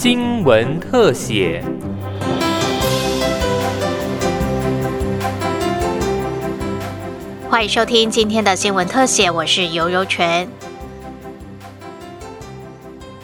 新闻特写。欢迎收听今天的新闻特写，我是尤尤全。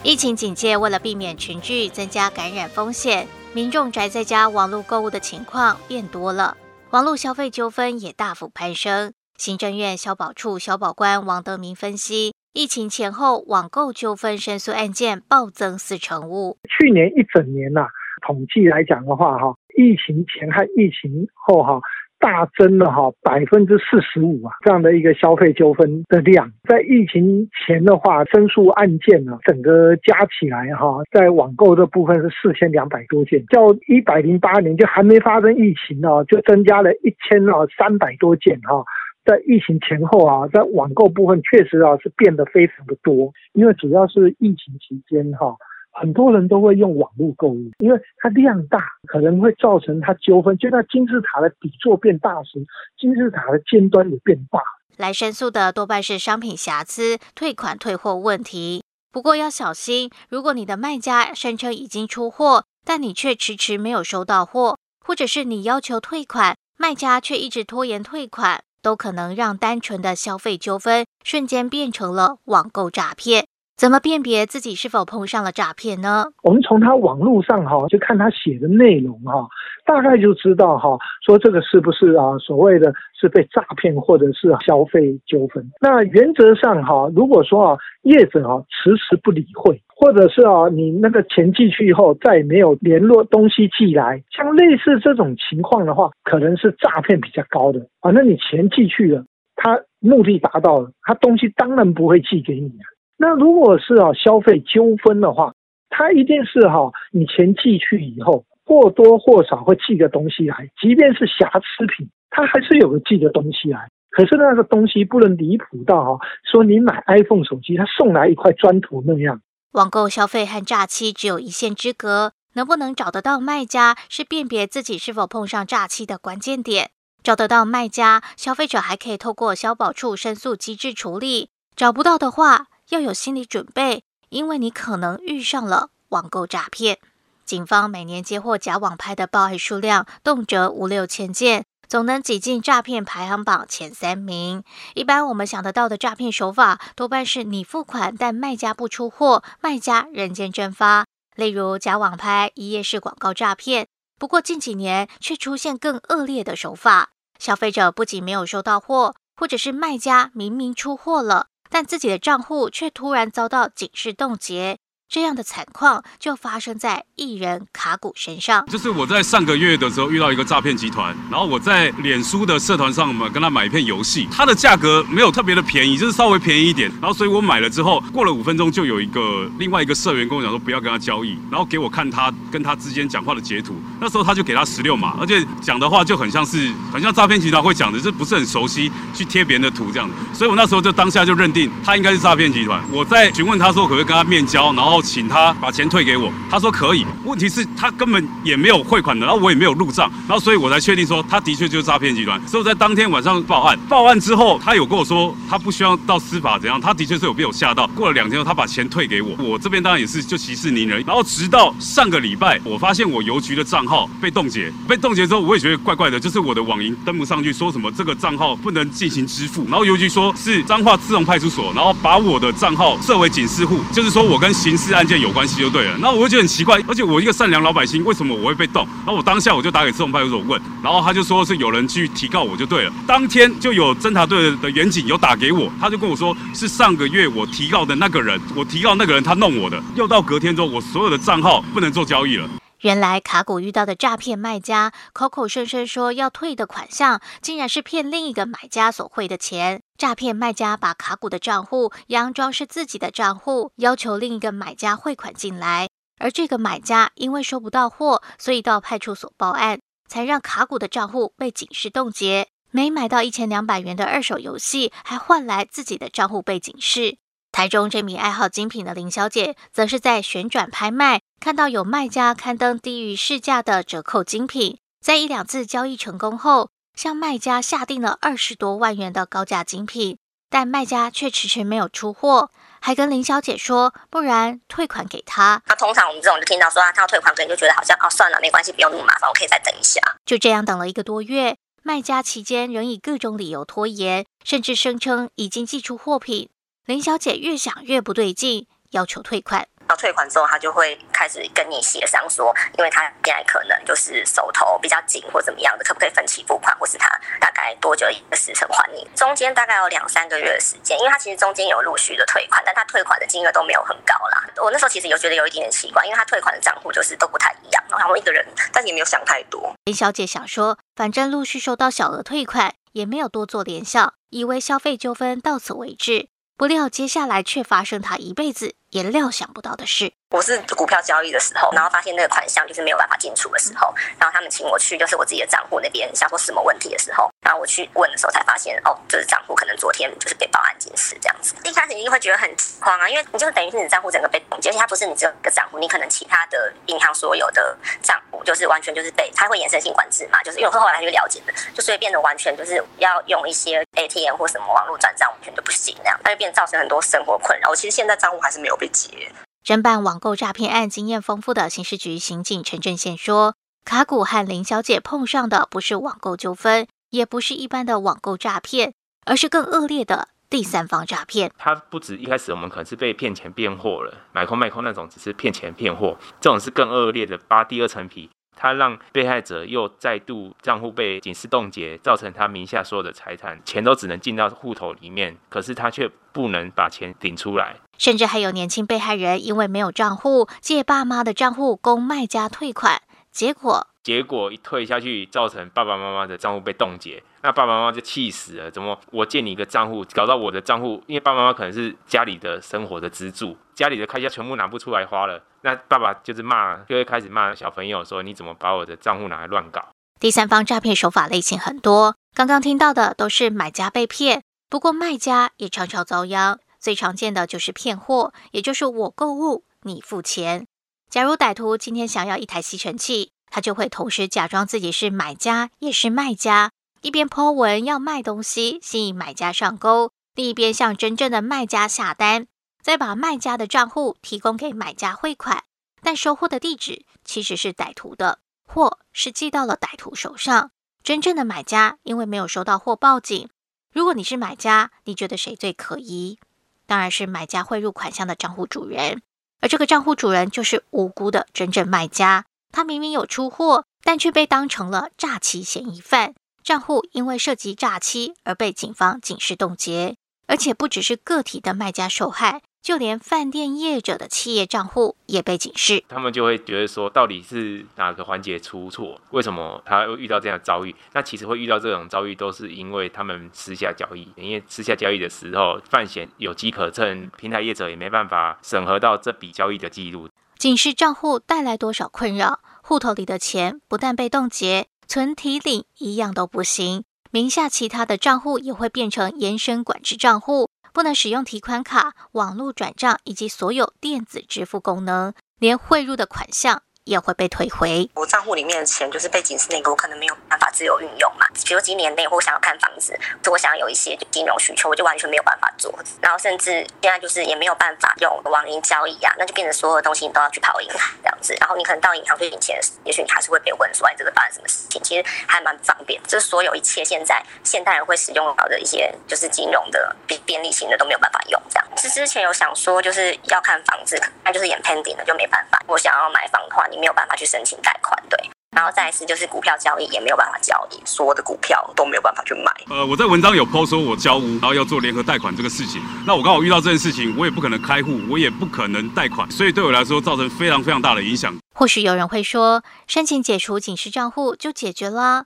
疫情警戒，为了避免群聚，增加感染风险，民众宅在家网络购物的情况变多了，网络消费纠纷也大幅攀升。行政院消保处消保官王德明分析，疫情前后网购纠纷申诉案件暴增四成五。去年一整年呐，统计来讲的话，哈，疫情前和疫情后哈。大增了哈百分之四十五啊，这样的一个消费纠纷的量，在疫情前的话，申诉案件呢，整个加起来哈，在网购这部分是四千两百多件，较一百零八年就还没发生疫情呢，就增加了一千啊三百多件哈，在疫情前后啊，在网购部分确实啊是变得非常的多，因为主要是疫情期间哈。很多人都会用网络购物，因为它量大，可能会造成它纠纷。就那金字塔的底座变大时，金字塔的尖端也变大。来申诉的多半是商品瑕疵、退款退货问题。不过要小心，如果你的卖家声称已经出货，但你却迟迟没有收到货，或者是你要求退款，卖家却一直拖延退款，都可能让单纯的消费纠纷瞬间变成了网购诈骗。怎么辨别自己是否碰上了诈骗呢？我们从他网络上哈，就看他写的内容哈，大概就知道哈，说这个是不是啊所谓的是被诈骗或者是消费纠纷。那原则上哈，如果说啊业者啊迟迟不理会，或者是啊你那个钱寄去以后再也没有联络东西寄来，像类似这种情况的话，可能是诈骗比较高的啊。那你钱寄去了，他目的达到了，他东西当然不会寄给你。那如果是啊消费纠纷的话，他一定是哈你钱寄去以后，或多或少会寄个东西来，即便是瑕疵品，他还是有个寄个东西来。可是那个东西不能离谱到哈，说你买 iPhone 手机，他送来一块砖头那样。网购消费和诈欺只有一线之隔，能不能找得到卖家，是辨别自己是否碰上诈欺的关键点。找得到卖家，消费者还可以透过消保处申诉机制处理；找不到的话，要有心理准备，因为你可能遇上了网购诈骗。警方每年接获假网拍的报案数量动辄五六千件，总能挤进诈骗排行榜前三名。一般我们想得到的诈骗手法，多半是你付款但卖家不出货，卖家人间蒸发。例如假网拍、一页式广告诈骗。不过近几年却出现更恶劣的手法，消费者不仅没有收到货，或者是卖家明明出货了。但自己的账户却突然遭到警示冻结。这样的惨况就发生在艺人卡古身上。就是我在上个月的时候遇到一个诈骗集团，然后我在脸书的社团上嘛跟他买一片游戏，它的价格没有特别的便宜，就是稍微便宜一点。然后所以我买了之后，过了五分钟就有一个另外一个社员跟我讲说不要跟他交易，然后给我看他跟他之间讲话的截图。那时候他就给他十六码，而且讲的话就很像是很像诈骗集团会讲的，这不是很熟悉去贴别人的图这样。所以我那时候就当下就认定他应该是诈骗集团。我在询问他说可不可以跟他面交，然后。请他把钱退给我，他说可以。问题是，他根本也没有汇款的，然后我也没有入账，然后所以我才确定说，他的确就是诈骗集团。所以我在当天晚上报案，报案之后，他有跟我说，他不需要到司法怎样，他的确是有被我吓到。过了两天后，他把钱退给我，我这边当然也是就息事宁人。然后直到上个礼拜，我发现我邮局的账号被冻结，被冻结之后，我也觉得怪怪的，就是我的网银登不上去，说什么这个账号不能进行支付。然后邮局说是彰化自动派出所，然后把我的账号设为警示户，就是说我跟刑事这。案件有关系就对了，那我就觉得很奇怪，而且我一个善良老百姓，为什么我会被动？那我当下我就打给自动派出所问，然后他就说是有人去提告我就对了。当天就有侦查队的员警有打给我，他就跟我说是上个月我提告的那个人，我提告那个人他弄我的。又到隔天之后，我所有的账号不能做交易了。原来卡古遇到的诈骗卖家，口口声声说要退的款项，竟然是骗另一个买家所汇的钱。诈骗卖家把卡古的账户佯装是自己的账户，要求另一个买家汇款进来。而这个买家因为收不到货，所以到派出所报案，才让卡古的账户被警示冻结。没买到一千两百元的二手游戏，还换来自己的账户被警示。台中这名爱好精品的林小姐，则是在旋转拍卖看到有卖家刊登低于市价的折扣精品，在一两次交易成功后，向卖家下定了二十多万元的高价精品，但卖家却迟迟没有出货，还跟林小姐说，不然退款给她。那通常我们这种就听到说啊，他要退款，可能就觉得好像哦算了，没关系，不用那么麻烦，我可以再等一下。就这样等了一个多月，卖家期间仍以各种理由拖延，甚至声称已经寄出货品。林小姐越想越不对劲，要求退款。到退款之后，他就会开始跟你协商说，因为他现在可能就是手头比较紧或怎么样的，可不可以分期付款，或是他大概多久一个时辰还你？中间大概有两三个月的时间，因为他其实中间有陆续的退款，但他退款的金额都没有很高啦。我那时候其实有觉得有一点点奇怪，因为他退款的账户就是都不太一样，然后一个人，但也没有想太多。林小姐想说，反正陆续收到小额退款，也没有多做联想，以为消费纠纷到此为止。不料接下来却发生他一辈子也料想不到的事。我是股票交易的时候，然后发现那个款项就是没有办法进出的时候，然后他们请我去，就是我自己的账户那边想说什么问题的时候，然后我去问的时候才发现，哦，就是账户可能昨天就是被报案警示这样子。一开始一定会觉得很慌啊，因为你就等于是你账户整个被冻结，而且它不是你只有一个账户，你可能其他的银行所有的账就是完全就是被它会延伸性管制嘛，就是因为我后来去了解的，就所以变得完全就是要用一些 ATM 或什么网络转账完全都不行那样，那就变造成很多生活困扰。其实现在账户还是没有被劫。侦办网购诈骗案经验丰富的刑事局刑警陈正宪说：“卡古和林小姐碰上的不是网购纠纷，也不是一般的网购诈骗，而是更恶劣的第三方诈骗。他不止一开始我们可能是被骗钱骗货了，买空卖空那种只是骗钱骗货，这种是更恶劣的扒第二层皮。他让被害者又再度账户被警示冻结，造成他名下所有的财产钱都只能进到户头里面，可是他却不能把钱领出来。”甚至还有年轻被害人因为没有账户，借爸妈的账户供卖家退款，结果结果一退下去，造成爸爸妈妈的账户被冻结，那爸爸妈妈就气死了。怎么我借你一个账户，搞到我的账户？因为爸爸妈妈可能是家里的生活的支柱，家里的开销全部拿不出来花了，那爸爸就是骂，就会开始骂小朋友说：“你怎么把我的账户拿来乱搞？”第三方诈骗手法类型很多，刚刚听到的都是买家被骗，不过卖家也常常遭殃。最常见的就是骗货，也就是我购物你付钱。假如歹徒今天想要一台吸尘器，他就会同时假装自己是买家也是卖家，一边 po 文要卖东西吸引买家上钩，另一边向真正的卖家下单，再把卖家的账户提供给买家汇款。但收货的地址其实是歹徒的，货是寄到了歹徒手上，真正的买家因为没有收到货报警。如果你是买家，你觉得谁最可疑？当然是买家汇入款项的账户主人，而这个账户主人就是无辜的真正卖家。他明明有出货，但却被当成了诈欺嫌疑犯，账户因为涉及诈欺而被警方警示冻结。而且不只是个体的卖家受害。就连饭店业者的企业账户也被警示，他们就会觉得说，到底是哪个环节出错？为什么他会遇到这样的遭遇？那其实会遇到这种遭遇，都是因为他们私下交易。因为私下交易的时候，犯险有机可乘，平台业者也没办法审核到这笔交易的记录。警示账户带来多少困扰？户头里的钱不但被冻结，存提领一样都不行，名下其他的账户也会变成延伸管制账户。不能使用提款卡、网络转账以及所有电子支付功能，连汇入的款项。也会被退回。我账户里面的钱就是被警示那个，我可能没有办法自由运用嘛。比如今年内我想要看房子，我想要有一些金融需求，我就完全没有办法做。然后甚至现在就是也没有办法用网银交易啊，那就变成所有的东西你都要去跑银行这样子。然后你可能到银行去领钱，也许你还是会被问说哎，这个发生什么事情？其实还蛮方便。就是所有一切现在现代人会使用到的一些就是金融的便便利性的都没有办法用这样。是之前有想说就是要看房子，那就是演 pending 的就没办法。我想要买房的话，没有办法去申请贷款，对，然后再一次就是股票交易也没有办法交易，所有的股票都没有办法去买。呃，我在文章有抛说我交屋，然后要做联合贷款这个事情，那我刚好遇到这件事情，我也不可能开户，我也不可能贷款，所以对我来说造成非常非常大的影响。或许有人会说，申请解除警示账户就解决了，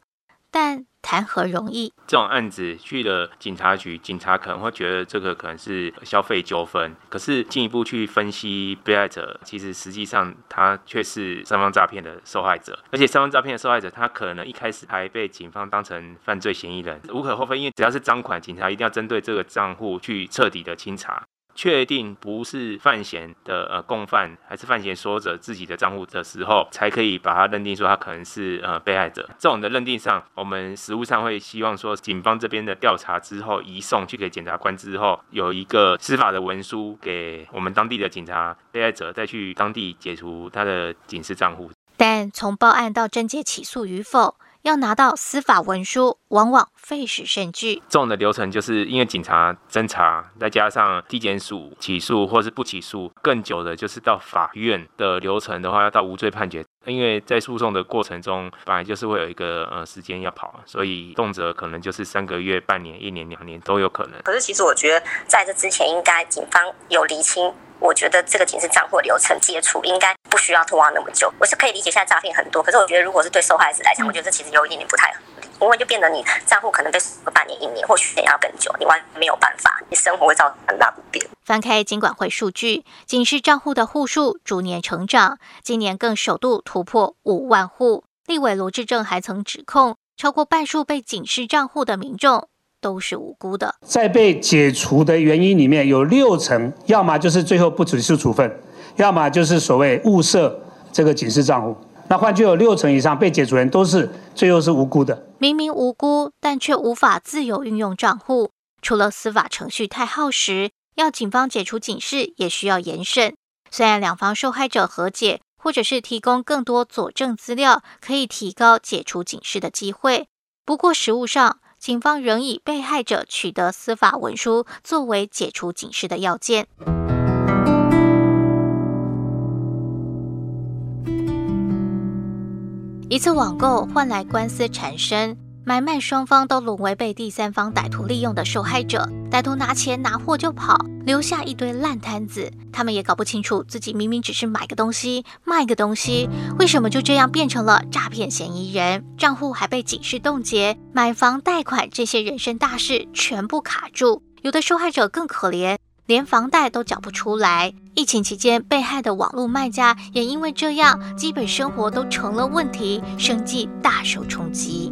但。谈何容易？这种案子去了警察局，警察可能会觉得这个可能是消费纠纷，可是进一步去分析被害者，其实实际上他却是三方诈骗的受害者，而且三方诈骗的受害者，他可能一开始还被警方当成犯罪嫌疑人，无可厚非，因为只要是赃款，警察一定要针对这个账户去彻底的清查。确定不是范闲的呃共犯，还是范闲所有者自己的账户的时候，才可以把他认定说他可能是呃被害者。这种的认定上，我们实务上会希望说，警方这边的调查之后移送去给检察官之后，有一个司法的文书给我们当地的警察，被害者再去当地解除他的警示账户。但从报案到侦结起诉与否。要拿到司法文书，往往费时甚巨。这种的流程就是因为警察侦查，再加上地检署起诉或是不起诉，更久的就是到法院的流程的话，要到无罪判决。因为在诉讼的过程中，本来就是会有一个呃时间要跑，所以动辄可能就是三个月、半年、一年、两年都有可能。可是其实我觉得在这之前，应该警方有厘清。我觉得这个警示账户流程接触应该不需要拖到那么久。我是可以理解现在诈骗很多，可是我觉得如果是对受害者来讲，我觉得这其实有一点点不太合理，因为就变得你账户可能被锁个半年、一年，或许要更久，你完全没有办法，你生活会造成很大不便。翻开金管会数据，警示账户的户数逐年成长，今年更首度突破五万户。立委罗志正还曾指控，超过半数被警示账户的民众。都是无辜的，在被解除的原因里面有六成，要么就是最后不起诉处分，要么就是所谓物色这个警示账户。那换句有六成以上被解除人都是最后是无辜的。明明无辜，但却无法自由运用账户，除了司法程序太耗时，要警方解除警示也需要严审。虽然两方受害者和解，或者是提供更多佐证资料，可以提高解除警示的机会，不过实务上。警方仍以被害者取得司法文书作为解除警示的要件。一次网购换来官司缠身。买卖双方都沦为被第三方歹徒利用的受害者，歹徒拿钱拿货就跑，留下一堆烂摊子。他们也搞不清楚自己明明只是买个东西、卖个东西，为什么就这样变成了诈骗嫌疑人？账户还被警示冻结，买房贷款这些人生大事全部卡住。有的受害者更可怜，连房贷都缴不出来。疫情期间，被害的网络卖家也因为这样，基本生活都成了问题，生计大受冲击。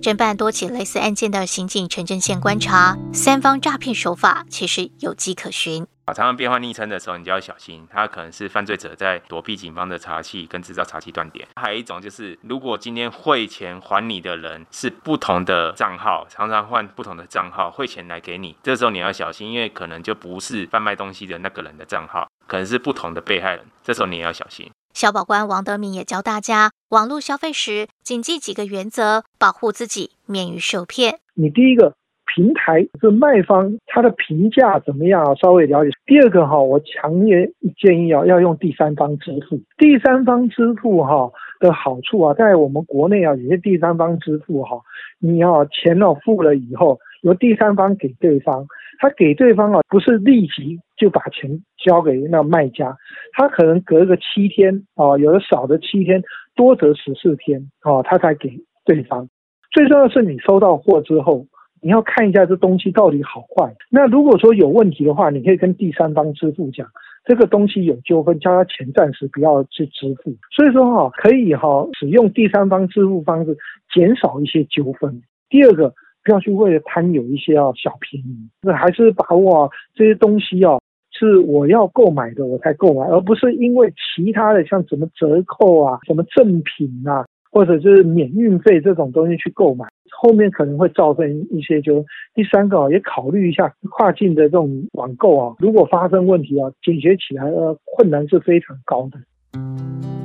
侦办多起类似案件的刑警陈正宪观察，三方诈骗手法其实有迹可循。啊，常常变换昵称的时候，你就要小心，他可能是犯罪者在躲避警方的查器跟制造查器断点。还有一种就是，如果今天汇钱还你的人是不同的账号，常常换不同的账号汇钱来给你，这时候你要小心，因为可能就不是贩卖东西的那个人的账号，可能是不同的被害人，这时候你也要小心。小保官王德明也教大家，网络消费时谨记几个原则，保护自己免于受骗。你第一个平台是卖方，他的评价怎么样？稍微了解。第二个哈，我强烈建议啊，要用第三方支付。第三方支付哈的好处啊，在我们国内啊，有些第三方支付哈，你要钱哦付了以后，由第三方给对方。他给对方啊，不是立即就把钱交给那卖家，他可能隔个七天啊，有的少的七天，多则十四天啊，他才给对方。最重要是你收到货之后，你要看一下这东西到底好坏。那如果说有问题的话，你可以跟第三方支付讲，这个东西有纠纷，叫他钱暂时不要去支付。所以说哈，可以哈使用第三方支付方式，减少一些纠纷。第二个。不要去为了贪有一些啊小便宜，那还是把握这些东西啊，是我要购买的我才购买，而不是因为其他的像什么折扣啊、什么赠品啊，或者是免运费这种东西去购买，后面可能会造成一些就第三个啊，也考虑一下跨境的这种网购啊，如果发生问题啊，解决起来呃困难是非常高的。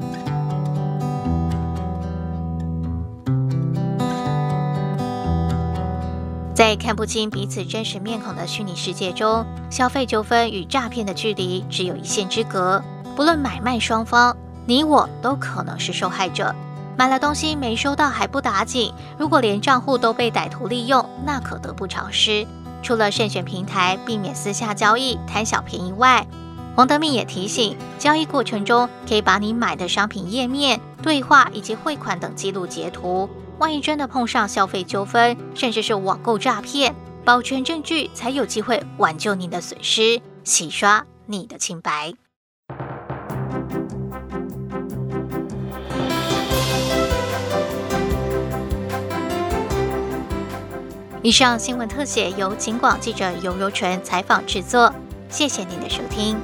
在看不清彼此真实面孔的虚拟世界中，消费纠纷与诈骗的距离只有一线之隔。不论买卖双方，你我都可能是受害者。买了东西没收到还不打紧，如果连账户都被歹徒利用，那可得不偿失。除了慎选平台，避免私下交易贪小便宜外，王德命也提醒，交易过程中可以把你买的商品页面、对话以及汇款等记录截图。万一真的碰上消费纠纷，甚至是网购诈骗，保全证据才有机会挽救你的损失，洗刷你的清白。以上新闻特写由警广记者尤柔纯采访制作，谢谢您的收听。